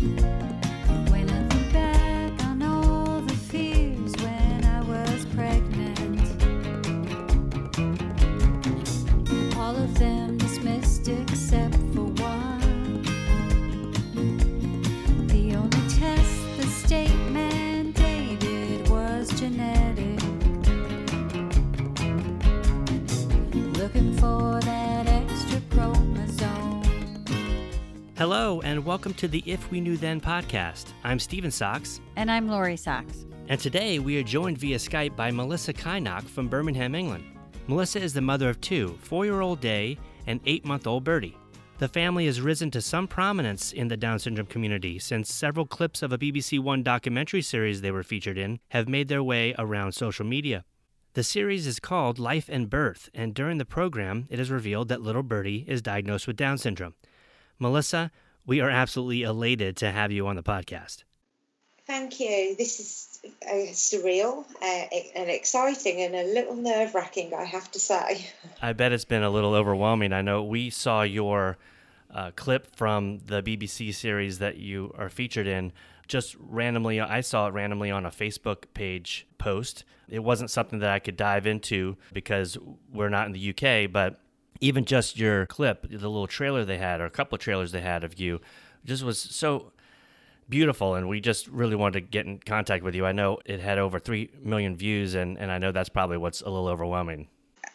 When and welcome to the If We Knew Then podcast. I'm Steven Sachs, And I'm Lori Sachs. and today we are joined via Skype by Melissa Kynoch from Birmingham, England. Melissa is the mother of two four year old Dei and eight month old Bertie. The family has risen to some prominence in the Down syndrome community since several clips of a BBC One documentary series they were featured in have made their way around social media. The series is called Life and Birth, and during the program, it is revealed that little Bertie is diagnosed with Down syndrome. Melissa, we are absolutely elated to have you on the podcast. Thank you. This is uh, surreal uh, and exciting and a little nerve wracking, I have to say. I bet it's been a little overwhelming. I know we saw your uh, clip from the BBC series that you are featured in just randomly. I saw it randomly on a Facebook page post. It wasn't something that I could dive into because we're not in the UK, but even just your clip, the little trailer they had, or a couple of trailers they had of you, just was so beautiful. And we just really wanted to get in contact with you. I know it had over 3 million views and, and i know that's probably what's a little overwhelming.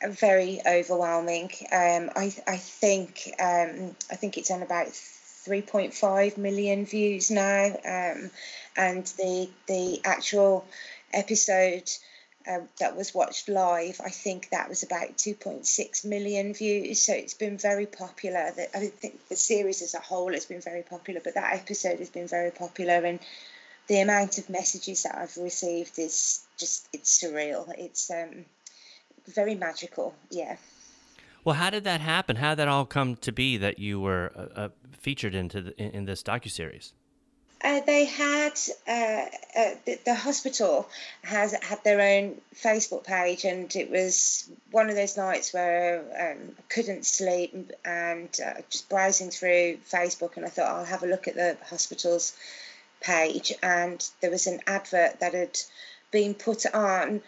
Very overwhelming. Um, I, I think um, I think it's on about 3.5 million views now, um, and the the actual episode um, that was watched live, I think that was about 2.6 million views. So it's been very popular. That I think the series as a whole has been very popular, but that episode has been very popular, and the amount of messages that I've received is just it's surreal. It's um, very magical. Yeah. Well, how did that happen? How did that all come to be that you were uh, uh, featured into the, in, in this docuseries? Uh, they had uh, uh, the, the hospital has had their own Facebook page, and it was one of those nights where um, I couldn't sleep and, uh, just browsing through Facebook, and I thought I'll have a look at the hospital's page, and there was an advert that had been put on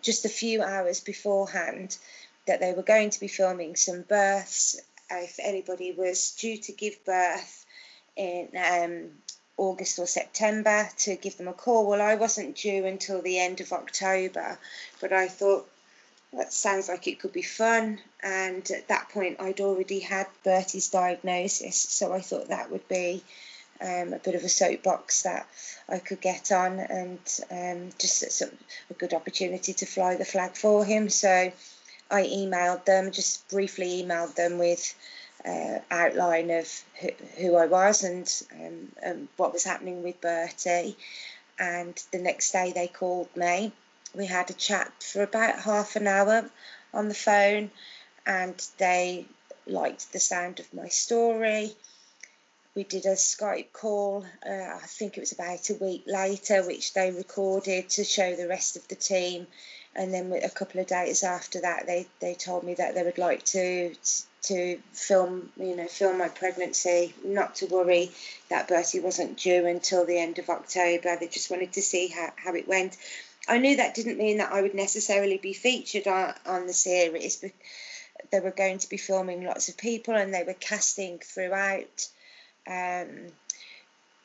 just a few hours beforehand that they were going to be filming some births. If anybody was due to give birth in um, August or September, to give them a call. Well, I wasn't due until the end of October, but I thought that sounds like it could be fun. And at that point, I'd already had Bertie's diagnosis, so I thought that would be um, a bit of a soapbox that I could get on and um, just a, a good opportunity to fly the flag for him. So I emailed them, just briefly emailed them with uh, outline of who, who I was and um, um, what was happening with Bertie. And the next day they called me. We had a chat for about half an hour on the phone, and they liked the sound of my story we did a Skype call. Uh, I think it was about a week later, which they recorded to show the rest of the team. And then a couple of days after that, they, they told me that they would like to to film, you know, film my pregnancy. Not to worry that Bertie wasn't due until the end of October. They just wanted to see how, how it went. I knew that didn't mean that I would necessarily be featured on, on the series, but they were going to be filming lots of people and they were casting throughout. Um,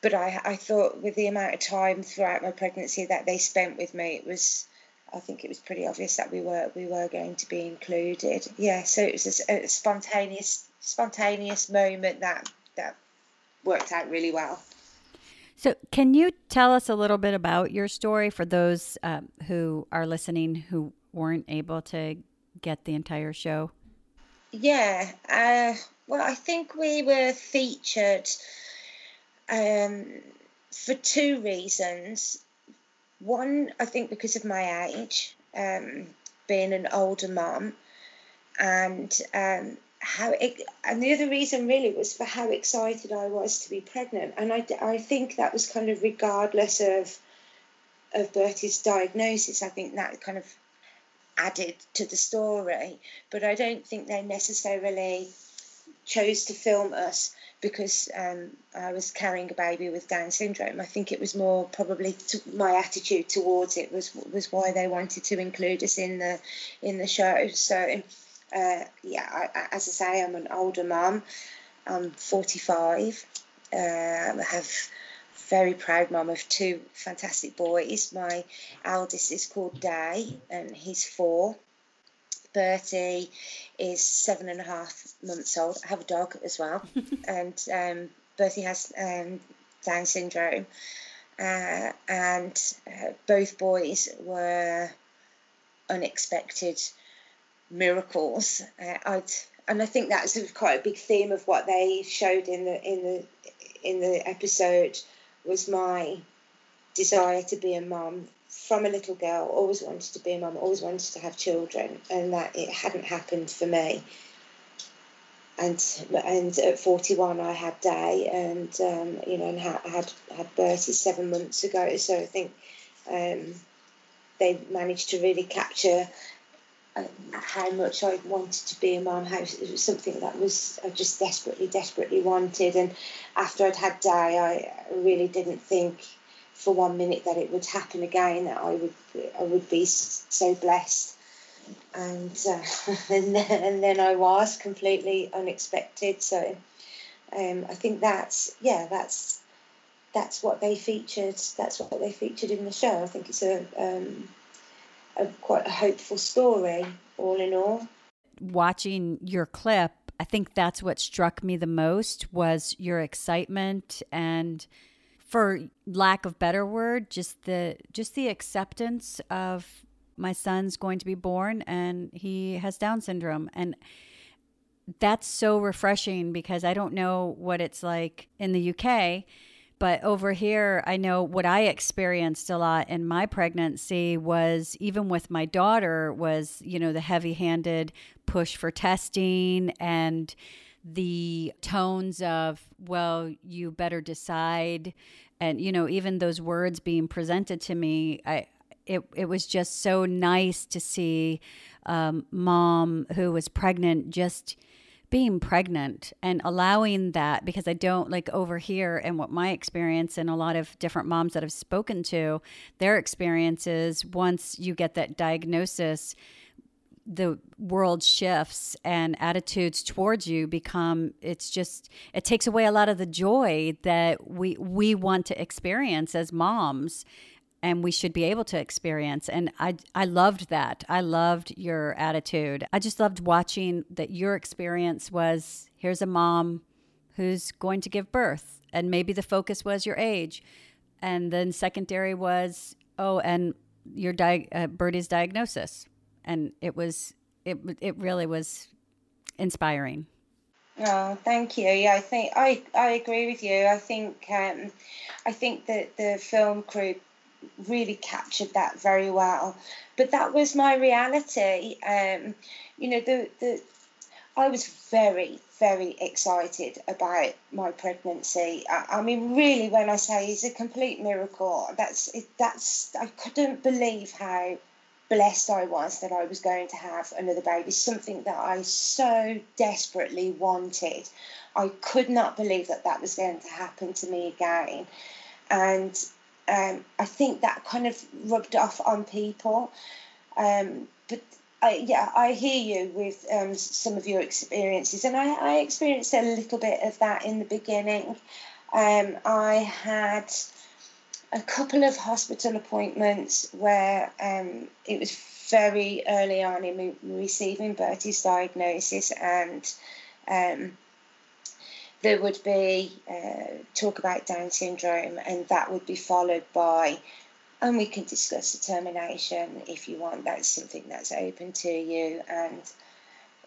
but I, I thought with the amount of time throughout my pregnancy that they spent with me, it was, I think it was pretty obvious that we were we were going to be included. Yeah, so it was a, a spontaneous spontaneous moment that that worked out really well. So, can you tell us a little bit about your story for those um, who are listening who weren't able to get the entire show? Yeah, uh, well, I think we were featured um, for two reasons. One, I think because of my age, um, being an older mum, and um, how it, and the other reason really was for how excited I was to be pregnant, and I, I think that was kind of regardless of of Bertie's diagnosis. I think that kind of added to the story, but I don't think they necessarily chose to film us because um, I was carrying a baby with Down syndrome. I think it was more probably to, my attitude towards it was was why they wanted to include us in the in the show. So uh, yeah, I, as I say, I'm an older mum. I'm 45. Uh, I have very proud mum of two fantastic boys. My eldest is called Dei, and he's four. Bertie is seven and a half months old. I have a dog as well, and um, Bertie has um, Down syndrome. Uh, and uh, both boys were unexpected miracles. Uh, I'd, and I think that's quite a big theme of what they showed in the in the in the episode was my desire to be a mum from a little girl, always wanted to be a mum, always wanted to have children, and that it hadn't happened for me. And and at 41, I had Dei, and um, you know, and had had, had Bertie seven months ago. So I think um, they managed to really capture uh, how much I wanted to be a mum. How it was something that was I just desperately, desperately wanted. And after I'd had Dei, I really didn't think for one minute that it would happen again. That I would I would be so blessed, and uh, and, then, and then I was completely unexpected. So um, I think that's yeah that's that's what they featured. That's what they featured in the show. I think it's a, um, a quite a hopeful story, all in all. Watching your clip, I think that's what struck me the most was your excitement and for lack of better word, just the just the acceptance of my son's going to be born and he has Down syndrome. And that's so refreshing because I don't know what it's like in the UK, but over here, I know what I experienced a lot in my pregnancy was even with my daughter was, you know, the heavy-handed push for testing and the tones of, well, you better decide. And, you know, even those words being presented to me, I, it, it was just so nice to see um, mom who was pregnant just being pregnant and allowing that because I don't like over here and what my experience and a lot of different moms that I've spoken to, their experiences once you get that diagnosis, the world shifts and attitudes towards you become it's just it takes away a lot of the joy that we we want to experience as moms and we should be able to experience. And i i loved that. I loved your attitude. I just loved watching that your experience was here's a mom who's going to give birth and maybe the focus was your age. And then secondary was oh and your di- uh, Bertie's diagnosis and it was it it really was inspiring. Oh, thank you. Yeah, I think I I agree with you. I think um, I think that the film crew really captured that very well. But that was my reality. Um, you know, the the I was very very excited about my pregnancy. I, I, mean, really, when I say it's a complete miracle, that's it, that's I couldn't believe how blessed I was that I was going to have another baby, something that I so desperately wanted. I could not believe that that was going to happen to me again. And um, I think that kind of rubbed off on people. Um, but I, yeah, I hear you with um, some of your experiences, and I, I, experienced a little bit of that in the beginning. Um, I had a couple of hospital appointments where um, it was very early on in receiving Bertie's diagnosis, and um, there would be uh, talk about Down syndrome, and that would be followed by, and we can discuss the termination if you want. That's something that's open to you, and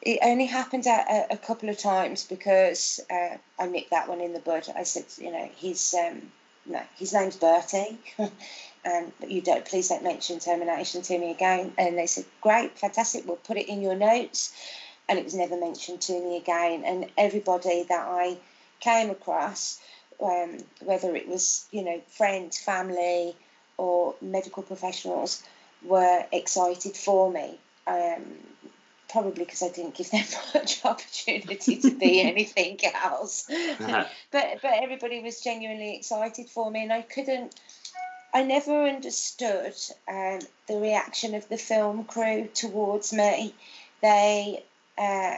it only happened a, a, couple of times because uh, I nipped that one in the bud. I said, you know, he's um, no, his name's Bertie. and you don't please don't mention termination to me again. And they said, Great, fantastic, we'll put it in your notes. And it was never mentioned to me again. And everybody that I came across, um, whether it was, you know, friends, family, or medical professionals, were excited for me. Um, probably because I didn't give them much opportunity to be anything else. Uh-huh. but but everybody was genuinely excited for me, and I couldn't. I never understood um, the reaction of the film crew towards me. They uh,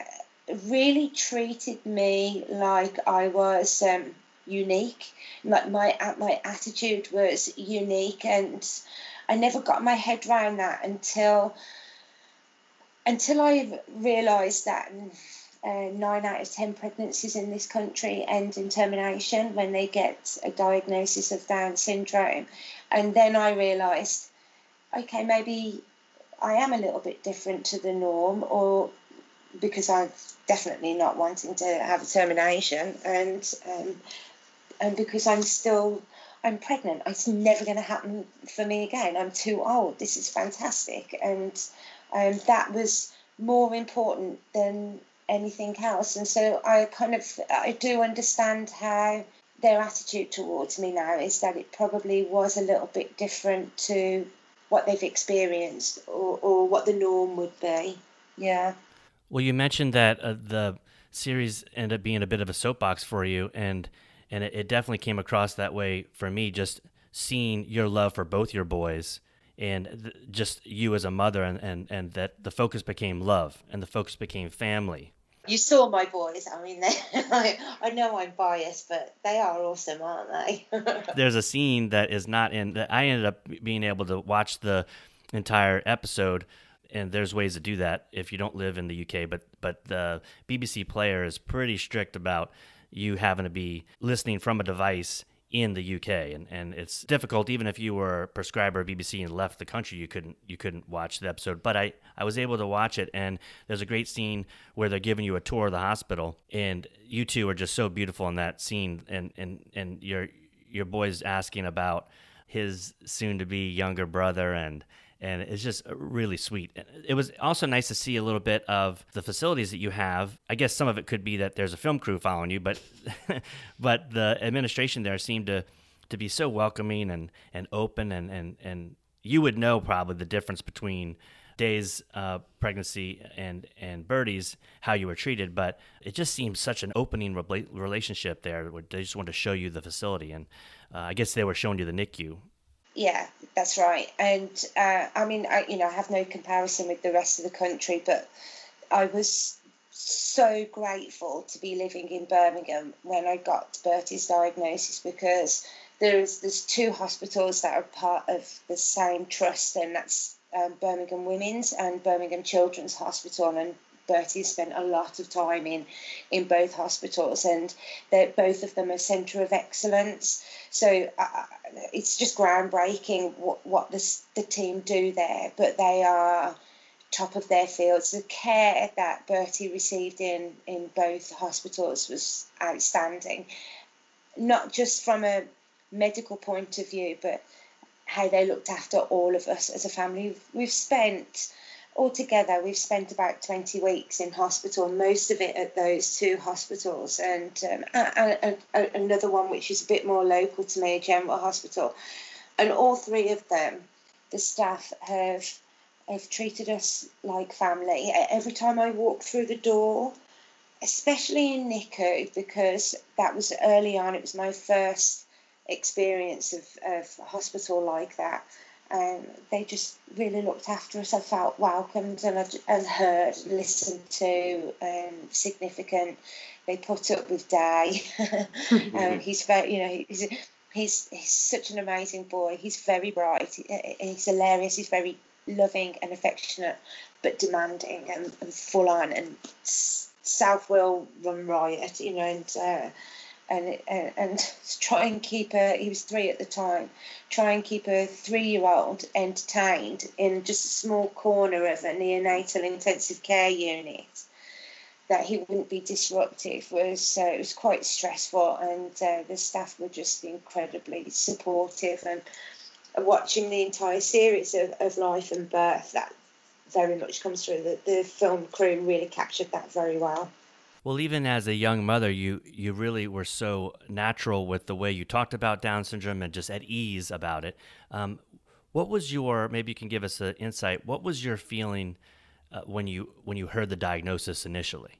really treated me like I was um, unique. Like my my attitude was unique, and I never got my head around that until until I realised that uh, nine out of ten pregnancies in this country end in termination when they get a diagnosis of Down syndrome, and then I realised, okay, maybe I am a little bit different to the norm, or because I'm definitely not wanting to have a termination, and um, and because I'm still I'm pregnant. It's never going to happen for me again. I'm too old. This is fantastic, and um, that was more important than anything else. And so I kind of I do understand how their attitude towards me now is that it probably was a little bit different to what they've experienced or, or what the norm would be. Yeah. Well, you mentioned that uh, the series ended up being a bit of a soapbox for you, and and it, it definitely came across that way for me. Just seeing your love for both your boys, and th- just you as a mother, and, and and that the focus became love, and the focus became family. You saw my boys. I mean, they, I, I know I'm biased, but they are awesome, aren't they? There's a scene that is not in that I ended up being able to watch the entire episode and there's ways to do that if you don't live in the UK. But but the BBC player is pretty strict about you having to be listening from a device in the UK, and, and it's difficult even if you were a prescriber of BBC and left the country, you couldn't you couldn't watch the episode. But I I was able to watch it, and there's a great scene where they're giving you a tour of the hospital, and you two are just so beautiful in that scene, and and and your your boy's asking about his soon to be younger brother and and it's just really sweet. It was also nice to see a little bit of the facilities that you have. I guess some of it could be that there's a film crew following you, but but the administration there seemed to to be so welcoming and and open and and and you would know probably the difference between Dei's uh, pregnancy and and Bertie's how you were treated, but it just seemed such an opening re- relationship there. They just wanted to show you the facility, and uh, I guess they were showing you the NICU yeah, that's right. And uh, I mean, I, you know, I have no comparison with the rest of the country, but I was so grateful to be living in Birmingham when I got Bertie's diagnosis because there's there's two hospitals that are part of the same trust, and that's um, Birmingham Women's and Birmingham Children's Hospital, and Bertie spent a lot of time in in both hospitals, and both of them are centre of excellence. So uh, it's just groundbreaking what what the the team do there. But they are top of their fields. The care that Bertie received in in both hospitals was outstanding, not just from a medical point of view, but how they looked after all of us as a family. We've spent altogether, we've spent about 20 weeks in hospital, most of it at those two hospitals, and, um, and, another one which is a bit more local to me, a General Hospital. And all three of them, the staff have have treated us like family. Every time I walk through the door, especially in NICU, because that was early on, it was my first experience of, of hospital like that um, they just really looked after us. I felt welcomed and, and heard, listened to, um, significant. They put up with Dei. um, he's very, you know, he's he's he's such an amazing boy. He's very bright. He's hilarious. He's very loving and affectionate, but demanding and, and full on and self will run riot. You know, and. Uh, and, and, try and keep a he was three at the time try and keep a three-year-old entertained in just a small corner of a neonatal intensive care unit that he wouldn't be disruptive was uh, it was quite stressful and uh, the staff were just incredibly supportive and watching the entire series of, of life and birth. That very much comes through. The, the film crew really captured that very well well, even as a young mother, you you really were so natural with the way you talked about Down syndrome and just at ease about it. Um, what was your maybe you can give us an insight? What was your feeling uh, when you when you heard the diagnosis initially?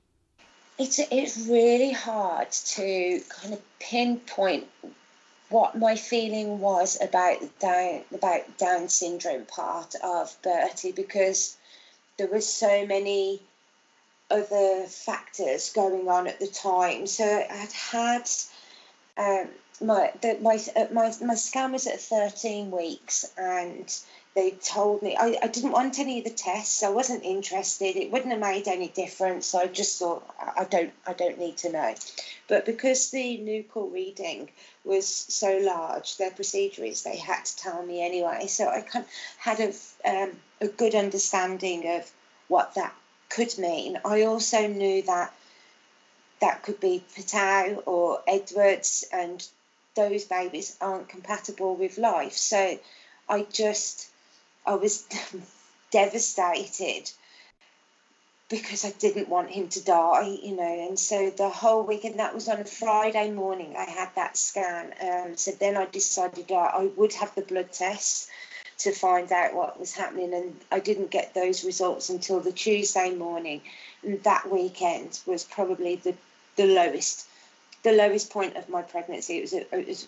It's it's really hard to kind of pinpoint what my feeling was about Down about Down syndrome part of Bertie because there was so many other factors going on at the time. So I'd had um, my the, my uh, my my scan was at 13 weeks, and they told me I, I didn't want any of the tests. I wasn't interested. It wouldn't have made any difference. So I just thought I don't I don't need to know. But because the nuchal reading was so large, their procedure is they had to tell me anyway. So I kind of had a um, a good understanding of what that could mean. I also knew that that could be Patau or Edwards, and those babies aren't compatible with life. So I just, I was devastated because I didn't want him to die, you know. And so the whole week, and that was on a Friday morning, I had that scan. Um, so then I decided I would have the blood tests to find out what was happening. And I didn't get those results until the Tuesday morning. And that weekend was probably the, the lowest, the lowest point of my pregnancy. It was, it was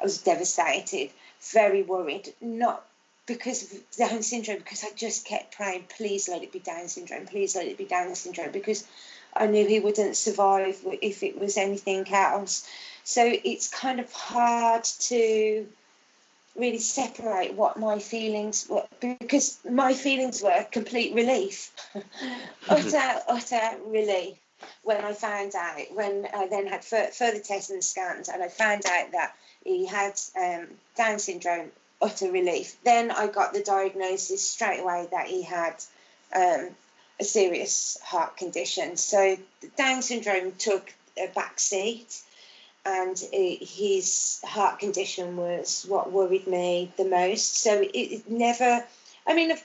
I was devastated, very worried, not because of Down syndrome, because I just kept praying, please let it be Down syndrome, please let it be Down syndrome, because I knew he wouldn't survive if it was anything else. So it's kind of hard to really separate what my feelings were because my feelings were complete relief, utter, utter relief when I found out, when I then had further tests and scans, and I found out that he had um, Down syndrome, utter relief. Then I got the diagnosis straight away that he had um, a serious heart condition. So Down syndrome took a back seat and it, his heart condition was what worried me the most. So it, it never, I mean, if,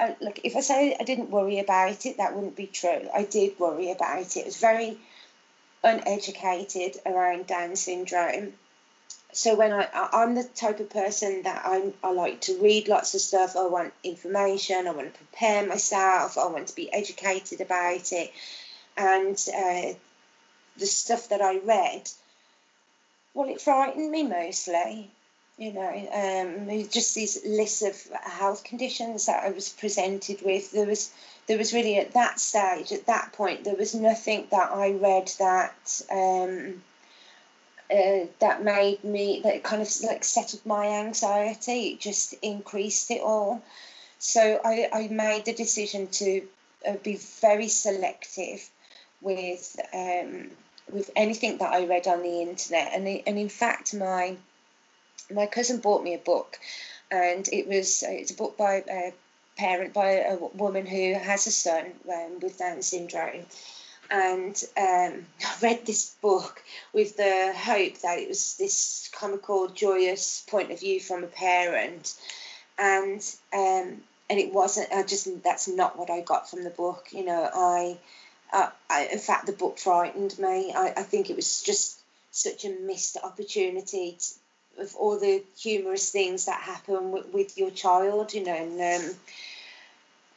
uh, look, if I say I didn't worry about it, that wouldn't be true. I did worry about it. I was very uneducated around Down syndrome. So when I, I'm the type of person that I, I like to read lots of stuff. I want information. I want to prepare myself. I want to be educated about it. And uh, the stuff that I read well, it frightened me mostly. You know, um, just these lists of health conditions that I was presented with. There was, there was really at that stage, at that point, there was nothing that I read that um, uh, that made me that kind of like settled my anxiety. It just increased it all. So I, I made the decision to uh, be very selective with um, with anything that I read on the internet. And, and in fact, my my cousin bought me a book, and it was it's a book by a parent by a woman who has a son um, with Down syndrome. And um, I read this book with the hope that it was this comical, joyous point of view from a parent, and um, and it wasn't. I just that's not what I got from the book. You know, I uh, I, in fact, the book frightened me. I, I think it was just such a missed opportunity to, of all the humorous things that happen with, with your child, you know. And um,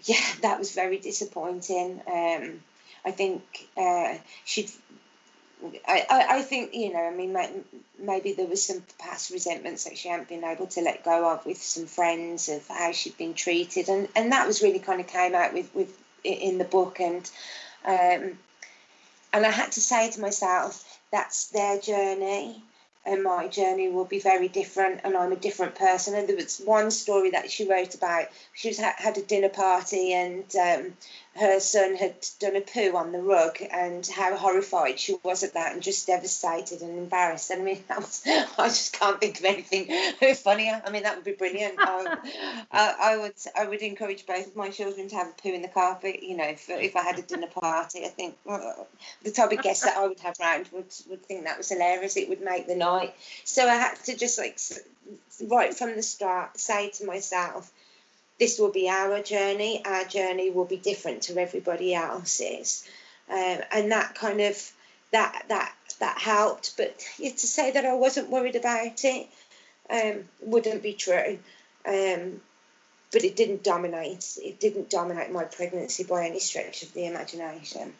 yeah, that was very disappointing. Um, I think uh, she'd. I, I, I think you know I mean maybe there was some past resentments that she hadn't been able to let go of with some friends of how she'd been treated and, and that was really kind of came out with, with in the book and um, and I had to say to myself, that's their journey and my journey will be very different and I'm a different person. And there was one story that she wrote about. She was had a dinner party and um, her son had done a poo on the rug and how horrified she was at that and just devastated and embarrassed. I mean, was, I just can't think of anything funnier. I mean, that would be brilliant. I, I, I, would I would encourage both of my children to have a poo in the carpet. You know, if, if I had a dinner party, I think uh, the type of guests that I would have round would would think that was hilarious. It would make the night. So I had to just like right from the start say to myself this will be our journey. Our journey will be different to everybody else's, um, and that kind of that that that helped. But to say that I wasn't worried about it um, wouldn't be true. Um, but it didn't dominate. It didn't dominate my pregnancy by any stretch of the imagination.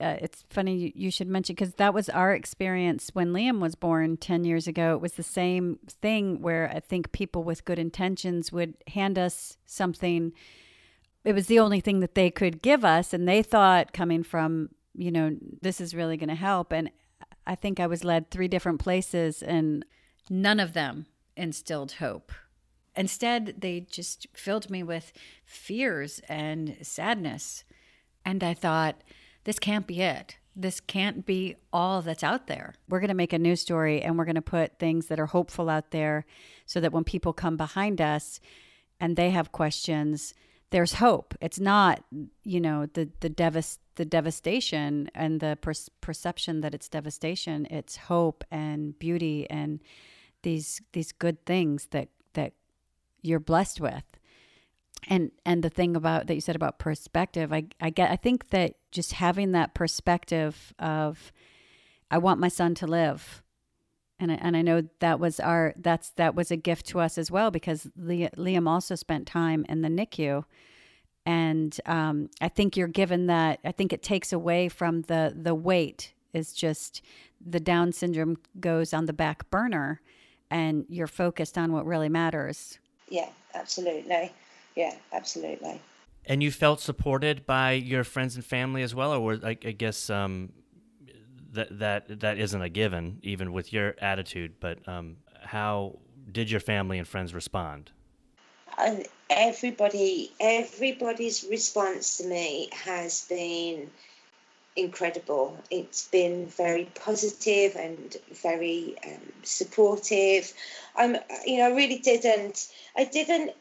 Uh, it's funny you, you should mention because that was our experience when Liam was born 10 years ago. It was the same thing where I think people with good intentions would hand us something. It was the only thing that they could give us, and they thought coming from, you know, this is really going to help. And I think I was led three different places, and none of them instilled hope. Instead, they just filled me with fears and sadness. And I thought, this can't be it. This can't be all that's out there. We're going to make a news story and we're going to put things that are hopeful out there so that when people come behind us and they have questions, there's hope. It's not, you know, the the devast the devastation and the per- perception that it's devastation. It's hope and beauty and these these good things that that you're blessed with and and the thing about that you said about perspective i i get i think that just having that perspective of i want my son to live and I, and I know that was our that's that was a gift to us as well because Liam also spent time in the NICU and um, I think you're given that I think it takes away from the the weight is just the Down syndrome goes on the back burner and you're focused on what really matters. Yeah, absolutely. Yeah, absolutely. And you felt supported by your friends and family as well, or were, I, I guess um, that that that isn't a given, even with your attitude. But um, how did your family and friends respond? Uh, everybody, everybody's response to me has been incredible. It's been very positive and very um, supportive. I'm, you know, I really didn't. I didn't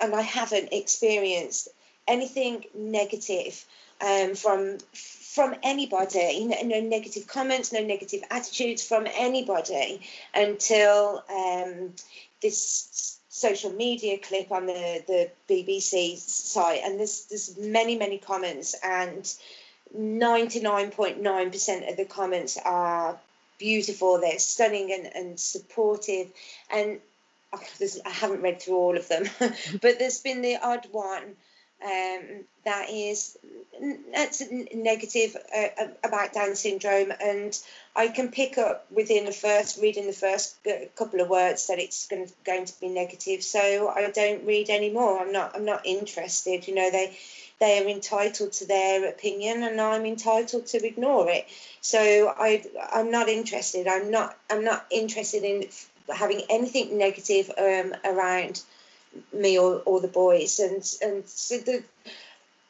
and I haven't experienced anything negative um, from from anybody. No, no, negative comments, no negative attitudes from anybody until um, this social media clip on the the BBC site, and there's there's many many comments, and 99.9% of the comments are beautiful. They're stunning and, and supportive, and I haven't read through all of them, but there's been the odd one um, that is that's negative uh, about Down syndrome, and I can pick up within the first reading the first couple of words that it's going to, going to be negative. So I don't read anymore. I'm not I'm not interested. You know they they are entitled to their opinion and I'm entitled to ignore it. So I I'm not interested. I'm not I'm not interested in having anything negative um, around me or, or the boys. And, and so the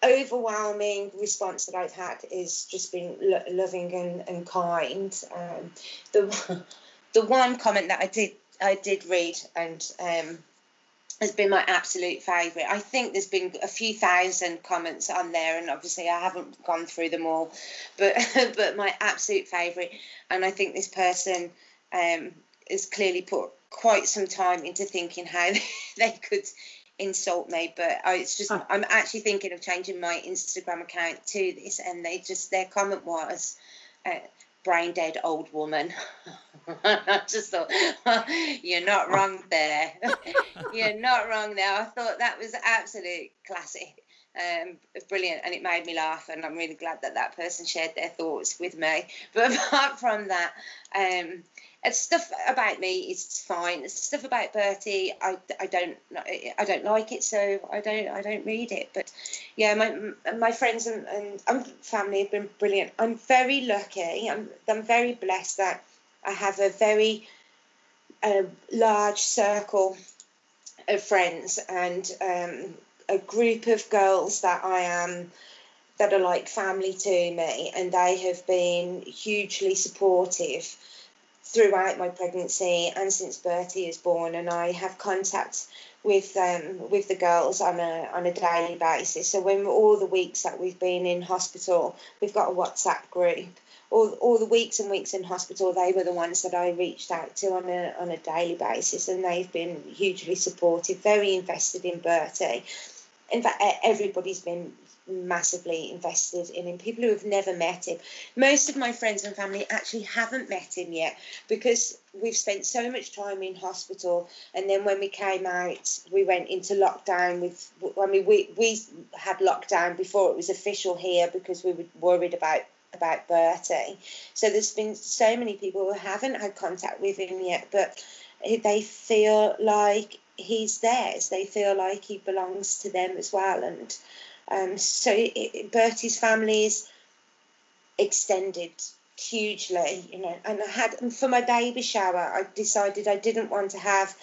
overwhelming response that I've had is just been lo- loving and, and kind. Um, the, the one comment that I did I did read and um, has been my absolute favourite. I think there's been a few thousand comments on there, and obviously I haven't gone through them all, but but my absolute favourite, and I think this person um, has clearly put quite some time into thinking how they could insult me but I, it's just i'm actually thinking of changing my instagram account to this and they just their comment was uh, brain dead old woman. I just thought you're not wrong there. You're not wrong there. I thought that was absolute classic um, brilliant and it made me laugh and i'm really glad that that person shared their thoughts with me. But apart from that um, stuff about me is fine. Stuff about Bertie, I, I don't I don't like it, so I don't I don't read it. But yeah, my my friends and, and family have been brilliant. I'm very lucky. I'm I'm very blessed that I have a very uh, large circle of friends and um, a group of girls that I am that are like family to me, and they have been hugely supportive throughout my pregnancy and since Bertie is born, and I have contact with um, with the girls on a on a daily basis. So when all the weeks that we've been in hospital, we've got a WhatsApp group. All, all the weeks and weeks in hospital, they were the ones that I reached out to on a on a daily basis, and they've been hugely supportive, very invested in Bertie. In fact, everybody's been massively invested in him. People who have never met him. Most of my friends and family actually haven't met him yet because we've spent so much time in hospital. And then when we came out, we went into lockdown. With I mean, we we had lockdown before it was official here because we were worried about about Bertie. So there's been so many people who haven't had contact with him yet, but they feel like he's theirs. They feel like he belongs to them as well. And um, so it, Bertie's family is extended hugely, you know. And I had for my baby shower, I decided I didn't want to have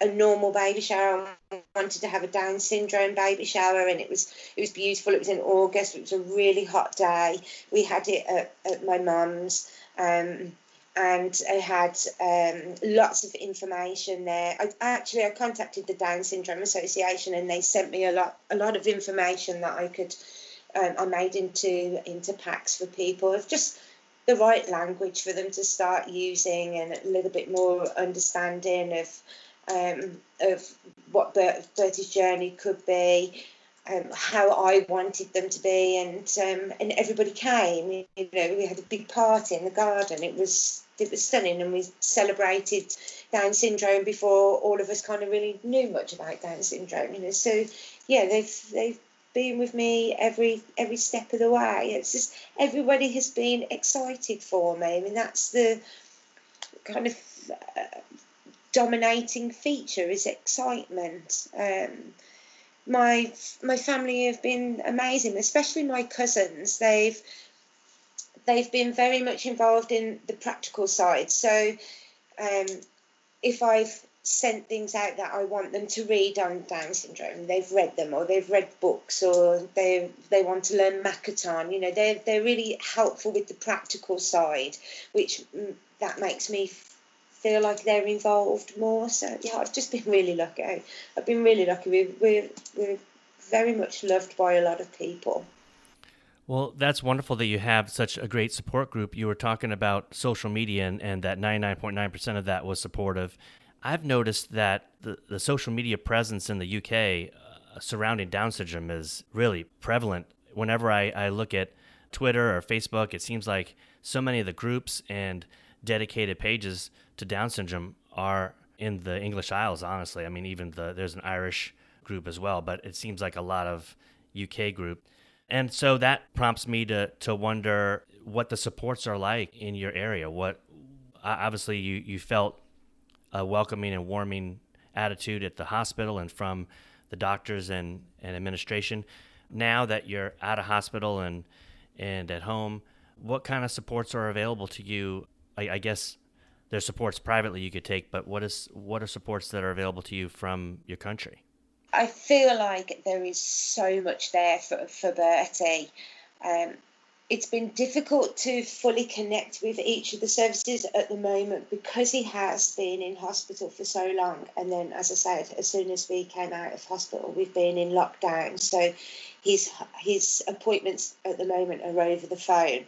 a normal baby shower. I wanted to have a Down syndrome baby shower, and it was it was beautiful. It was in August. It was a really hot day. We had it at, at my mum's. Um, and I had um, lots of information there. I actually I contacted the Down Syndrome Association, and they sent me a lot a lot of information that I could um, I made into into packs for people of just the right language for them to start using and a little bit more understanding of um, of what Bertie's journey could be. Um, how I wanted them to be, and um, and everybody came. You know, we had a big party in the garden. It was it was stunning, and we celebrated Down syndrome before all of us kind of really knew much about Down syndrome. You know, so yeah, they've they've been with me every every step of the way. It's just everybody has been excited for me. I mean, that's the kind of uh, dominating feature is excitement. Um, my my family have been amazing, especially my cousins. They've they've been very much involved in the practical side. So um, if I've sent things out that I want them to read on Down syndrome, they've read them, or they've read books, or they they want to learn Makaton. You know, they're they're really helpful with the practical side, which mm, that makes me feel like they're involved more. So yeah, I've just been really lucky. I've been really lucky. We're we're, we're very much loved by a lot of people. Well, that's wonderful that you have such a great support group. You were talking about social media and, and that 99.9% of that was supportive. I've noticed that the, the social media presence in the UK uh, surrounding Down syndrome is really prevalent. Whenever I, I look at Twitter or Facebook, it seems like so many of the groups and dedicated pages to Down syndrome are in the English Isles, honestly. I mean, even the there's an Irish group as well, but it seems like a lot of UK group. And so that prompts me to to wonder what the supports are like in your area. What obviously you you felt a welcoming and warming attitude at the hospital and from the doctors and, and administration. Now that you're out of hospital and and at home, what kind of supports are available to you? I, I guess there's supports privately you could take, but what is what are supports that are available to you from your country? I feel like there is so much there for, for Bertie. Um, it's been difficult to fully connect with each of the services at the moment because he has been in hospital for so long. And then, as I said, as soon as we came out of hospital, we've been in lockdown. So his his appointments at the moment are over the phone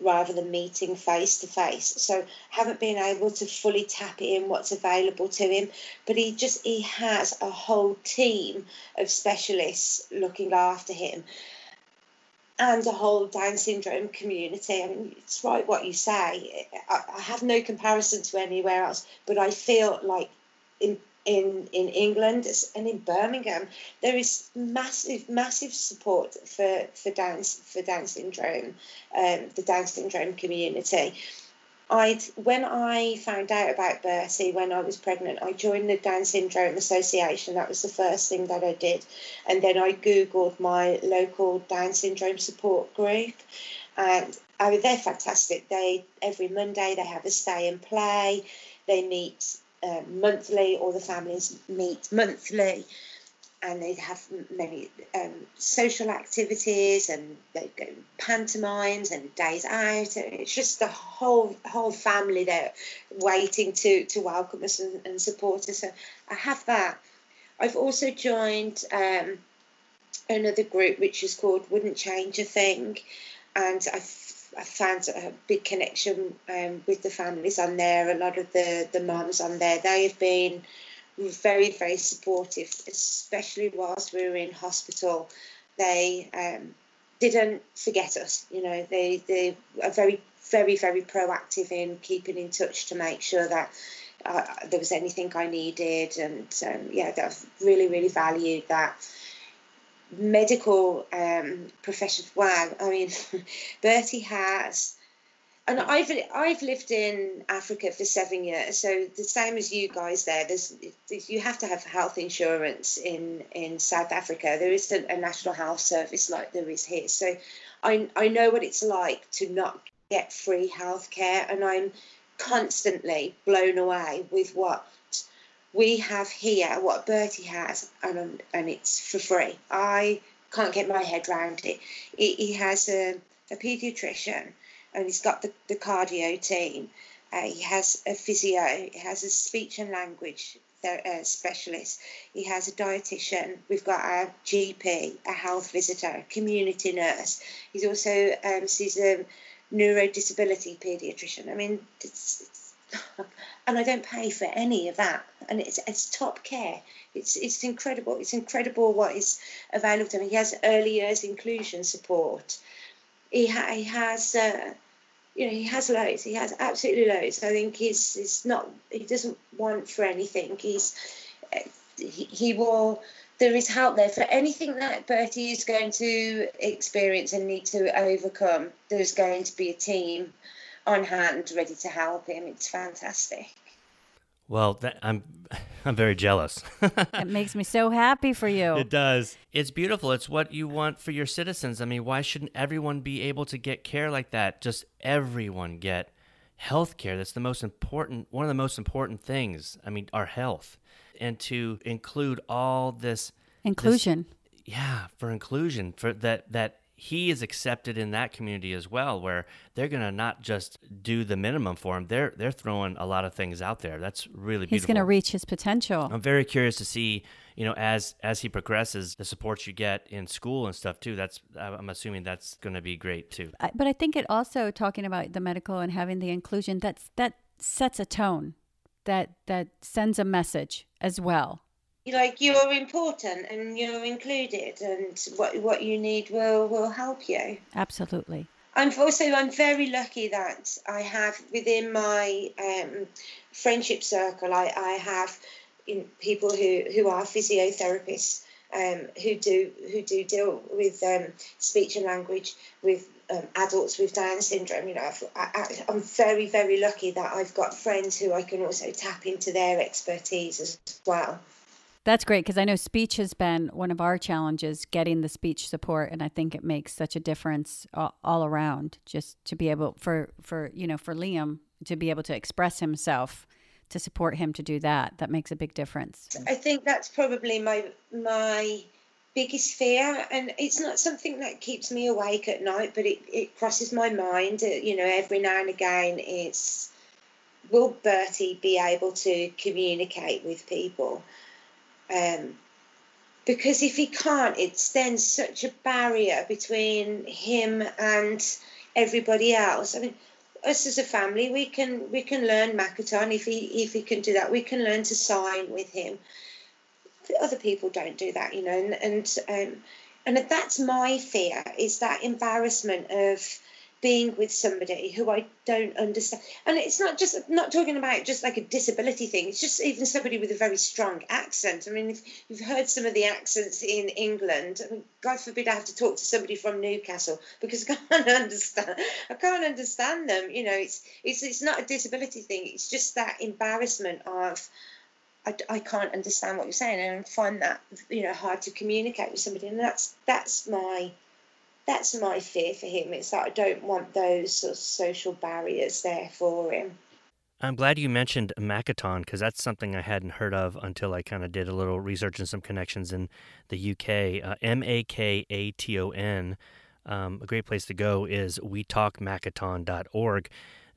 rather than meeting face to face. So haven't been able to fully tap in what's available to him. But he just he has a whole team of specialists looking after him. And a whole Down syndrome community. I mean, it's right what you say. I, I have no comparison to anywhere else, but I feel like in in in England and in Birmingham, there is massive massive support for for Down for Down syndrome, um, the Down syndrome community. I'd when I found out about Bertie when I was pregnant, I joined the Down Syndrome Association. That was the first thing that I did, and then I googled my local Down syndrome support group, and I mean, they're fantastic. They every Monday they have a stay and play. They meet uh, monthly, or the families meet monthly, and they have many um, social activities, and they go pantomimes and days out. It's just the whole whole family there, waiting to to welcome us and, and support us. So I have that. I've also joined um, another group which is called Wouldn't Change a Thing, and I've I found a big connection um, with the families on there. A lot of the the mums on there, they have been very very supportive, especially whilst we were in hospital. They um, didn't forget us. You know, they they are very very very proactive in keeping in touch to make sure that uh, there was anything I needed, and um, yeah, that really really valued that medical um, profession. Wow, I mean, Bertie has and I've I've lived in Africa for seven years, so the same as you guys there. There's you have to have health insurance in in South Africa. There isn't a national health service like there is here, so I I know what it's like to not get free health care, and I'm constantly blown away with what we have here, what Bertie has, and and it's for free. I can't get my head around it. He, has a, a paediatrician and he's got the, the cardio team. Uh, he has a physio, he has a speech and language uh, specialist, he has a dietitian, we've got a GP, a health visitor, a community nurse. He's also um, sees a neurodisability paediatrician. I mean, it's, it's and I don't pay for any of that. And it's it's top care. It's it's incredible. It's incredible what is available to him. He has early years inclusion support he, ha- he has uh, you know he has loads he has absolutely loads i think he's he's not he doesn't want for anything he's he, he will there is help there for anything that Bertie is going to experience and need to overcome. There's going to be a team on hand ready to help him. It's fantastic. Well, that, I'm I'm very jealous. it makes me so happy for you. It does. It's beautiful. It's what you want for your citizens. I mean, why shouldn't everyone be able to get care like that? Just everyone get health care. That's the most important one of the most important things. I mean, our health. And to include all this inclusion. This, yeah, for inclusion, for that that he is accepted in that community as well where they're going to not just do the minimum for him they're they're throwing a lot of things out there. That's really beautiful he's going to reach his potential. I'm very curious to see you know as as he progresses the support you get in school and stuff too that's i'm assuming that's going to be great too. But i think it also talking about the medical and having the inclusion that's that sets a tone that that sends a message as well like you're important and you're included and what what you need will will help you absolutely i'm also i'm very lucky that i have within my um, friendship circle i i have in people who who are physiotherapists um, who do who do deal with um, speech and language with um, adults with Down syndrome. You know, I, am very very lucky that I've got friends who I can also tap into their expertise as well. That's great because I know speech has been one of our challenges, getting the speech support, and I think it makes such a difference all, all around. Just to be able for for you know for Liam to be able to express himself, to support him to do that, that makes a big difference. I think that's probably my my biggest fear, and it's not something that keeps me awake at night, but it, it crosses my mind. Uh, you know, every now and again, it's will Bertie be able to communicate with people? Um, because if he can't, it's then such a barrier between him and everybody else. I mean, us as a family, we can we can learn Makaton if he if he can do that. We can learn to sign with him. Other people don't do that, you know, and and um, and that's my fear is that embarrassment of being with somebody who I don't understand. And it's not just not talking about just like a disability thing. It's just even somebody with a very strong accent. I mean, if you've heard some of the accents in England, I mean, God forbid I have to talk to somebody from Newcastle because I can't understand. I can't understand them. You know, it's it's it's not a disability thing. It's just that embarrassment of. I, I can't understand what you're saying and find that you know hard to communicate with somebody and that's that's my that's my fear for him. It's that I don't want those sort of social barriers there for him. I'm glad you mentioned Makaton because that's something I hadn't heard of until I kind of did a little research and some connections in the UK. Uh, M A K A T O N. Um, a great place to go is wetalkmakaton.org.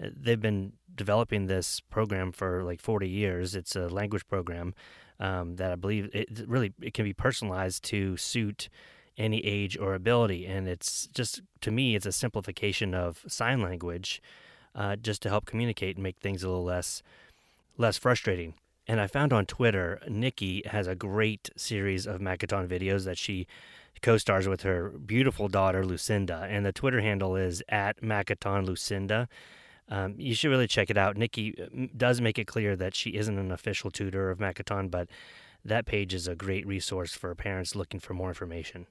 Uh, they've been developing this program for like 40 years. It's a language program um, that I believe it really it can be personalized to suit any age or ability. And it's just, to me, it's a simplification of sign language uh, just to help communicate and make things a little less less frustrating. And I found on Twitter, Nikki has a great series of Makaton videos that she co-stars with her beautiful daughter Lucinda, and the Twitter handle is at Makaton Lucinda. Um, you should really check it out. Nikki uh, does make it clear that she isn't an official tutor of Makaton, but that page is a great resource for parents looking for more information.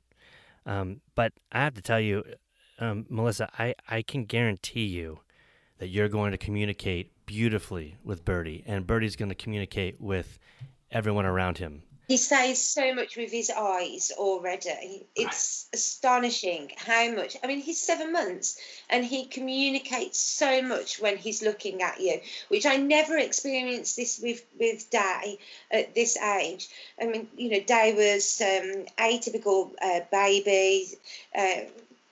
Um, but I have to tell you, um, Melissa, I, I can guarantee you that you're going to communicate beautifully with Bertie, and Bertie's going to communicate with everyone around him. He says so much with his eyes already. It's astonishing how much. I mean, he's seven months and he communicates so much when he's looking at you, which I never experienced this with with Dei at this age. I mean, you know, Dei was um, atypical uh, baby, uh,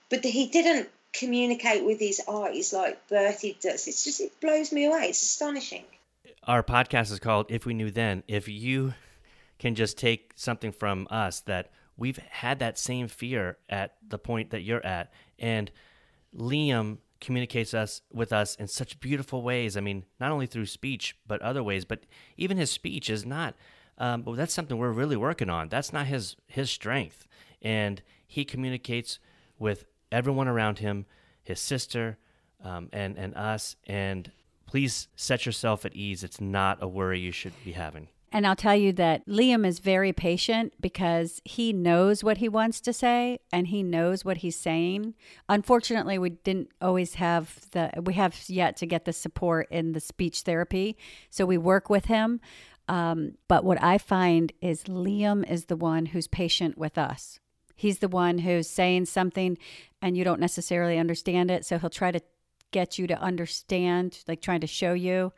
but he didn't communicate with his eyes like Bertie does. It's just it blows me away. It's astonishing. Our podcast is called If We Knew Then. If you can just take something from us that we've had that same fear at the point that you're at and Liam communicates us with us in such beautiful ways. I mean, not only through speech, but other ways. But even his speech is not. Um, well, that's something we're really working on. That's not his his strength, and he communicates with everyone around him, his sister, um, and and us. And please set yourself at ease. It's not a worry you should be having. And I'll tell you that Liam is very patient because he knows what he wants to say and he knows what he's saying. Unfortunately, we didn't always have the, we have yet to get the support in the speech therapy. So we work with him. Um, but what I find is Liam is the one who's patient with us. He's the one who's saying something and you don't necessarily understand it. So he'll try to get you to understand, like trying to show you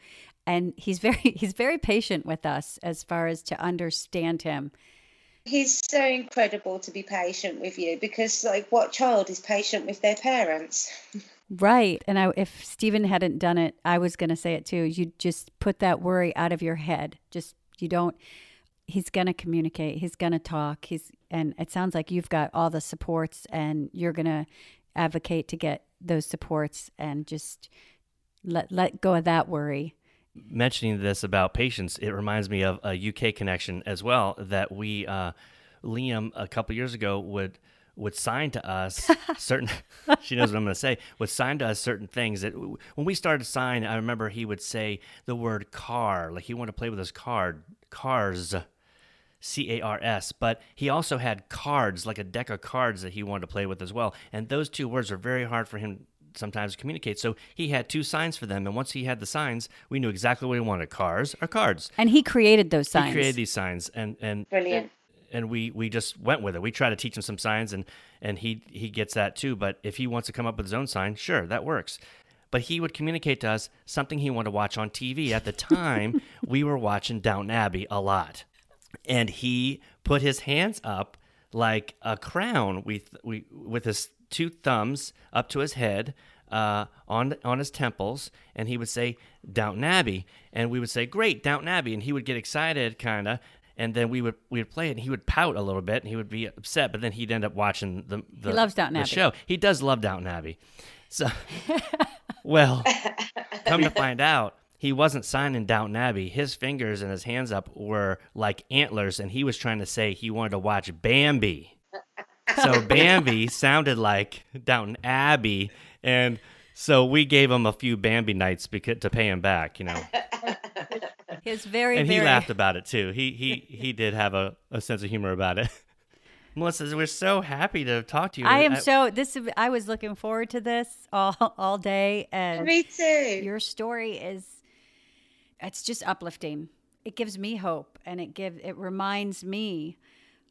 and he's very he's very patient with us as far as to understand him. He's so incredible to be patient with you because like what child is patient with their parents? Right. And I, if stephen hadn't done it i was going to say it too. You just put that worry out of your head. Just you don't he's going to communicate he's going to talk he's and it sounds like you've got all the supports and you're going to advocate to get those supports and just let let go of that worry mentioning this about patience, it reminds me of a UK connection as well that we, uh, Liam, a couple years ago would would sign to us certain. she knows what I'm going to say. Would sign to us certain things that when we started to sign, I remember he would say the word car, like he wanted to play with his card, cars. C A R S, but he also had cards, like a deck of cards that he wanted to play with as well. And those two words are very hard for him sometimes communicate. So he had two signs for them, and once he had the signs, we knew exactly what he wanted: cars or cards. And he created those signs. He created these signs, and and brilliant. And, and we we just went with it. We try to teach him some signs, and and he he gets that too. But if he wants to come up with his own sign, sure, that works. But he would communicate to us something he wanted to watch on TV. At the time, we were watching Downton Abbey a lot, and he put his hands up like a crown with we with his two thumbs up to his head uh, on on his temples, and he would say Downton Abbey, and we would say Great Downton Abbey, and he would get excited, kind of, and then we would we would play it, and he would pout a little bit, and he would be upset, but then he'd end up watching the the, he loves Downton the Abbey. show. He does love Downton Abbey, so well, come to find out. He wasn't signing Downton Abbey. His fingers and his hands up were like antlers, and he was trying to say he wanted to watch Bambi so Bambi sounded like Downton Abbey, and so we gave him a few Bambi nights because, to pay him back, you know. He's very, and very... he laughed about it too. He he he did have a, a sense of humor about it. Melissa, we're so happy to talk to you. I am I, so this. I was looking forward to this all all day, and me too. Your story is it's just uplifting. It gives me hope, and it give it reminds me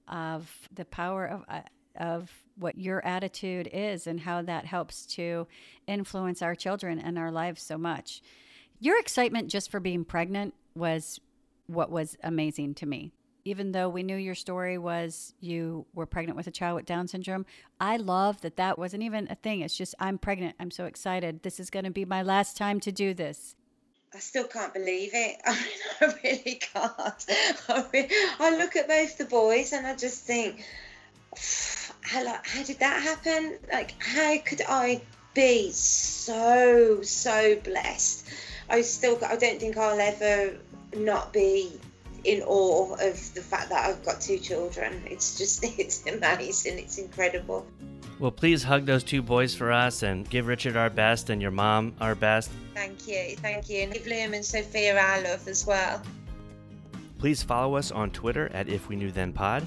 of the power of. Uh, of what your attitude is and how that helps to influence our children and our lives so much. Your excitement just for being pregnant was what was amazing to me. Even though we knew your story was you were pregnant with a child with Down syndrome, I love that that wasn't even a thing. It's just, I'm pregnant. I'm so excited. This is going to be my last time to do this. I still can't believe it. I mean, I really can't. I, mean, I look at both the boys and I just think, how, like, how did that happen? Like, how could I be so, so blessed? I still, I don't think I'll ever not be in awe of the fact that I've got two children. It's just, it's amazing. It's incredible. Well, please hug those two boys for us and give Richard our best and your mom our best. Thank you. Thank you. And give Liam and Sophia our love as well. Please follow us on Twitter at If We Knew Then Pod,